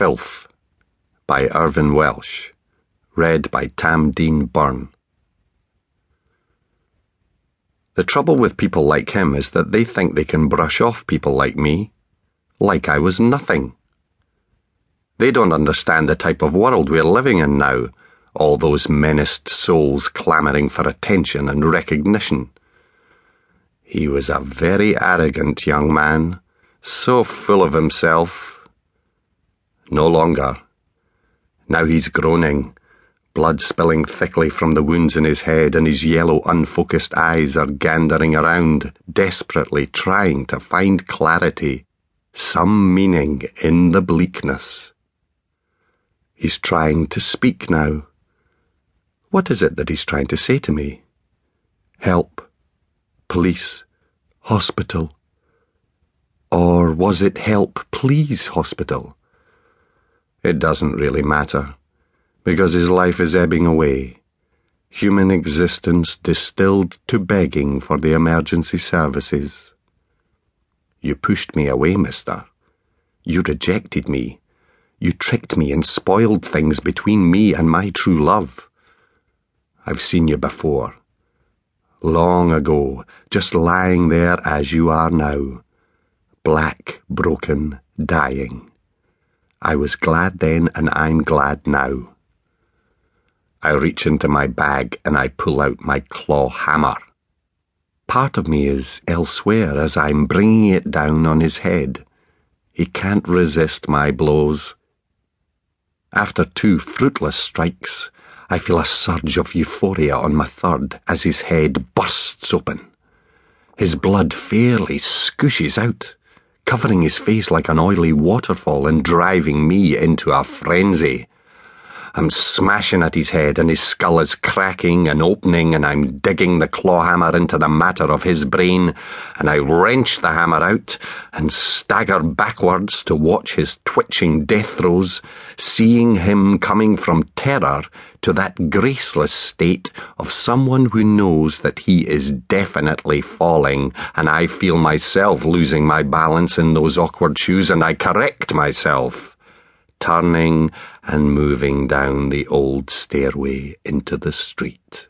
Filth by Irvine Welsh. Read by Tam Dean Burn. The trouble with people like him is that they think they can brush off people like me, like I was nothing. They don't understand the type of world we're living in now, all those menaced souls clamouring for attention and recognition. He was a very arrogant young man, so full of himself no longer. Now he's groaning, blood spilling thickly from the wounds in his head, and his yellow, unfocused eyes are gandering around, desperately trying to find clarity, some meaning in the bleakness. He's trying to speak now. What is it that he's trying to say to me? Help. Police. Hospital. Or was it help, please, hospital? It doesn't really matter, because his life is ebbing away. Human existence distilled to begging for the emergency services. You pushed me away, mister. You rejected me. You tricked me and spoiled things between me and my true love. I've seen you before. Long ago, just lying there as you are now. Black, broken, dying. I was glad then and I'm glad now. I reach into my bag and I pull out my claw hammer. Part of me is elsewhere as I'm bringing it down on his head. He can't resist my blows. After two fruitless strikes, I feel a surge of euphoria on my third as his head bursts open. His blood fairly scooshes out covering his face like an oily waterfall and driving me into a frenzy. I'm smashing at his head, and his skull is cracking and opening, and I'm digging the claw hammer into the matter of his brain, and I wrench the hammer out and stagger backwards to watch his twitching death throes, seeing him coming from terror to that graceless state of someone who knows that he is definitely falling, and I feel myself losing my balance in those awkward shoes, and I correct myself, turning and moving down the old stairway into the street.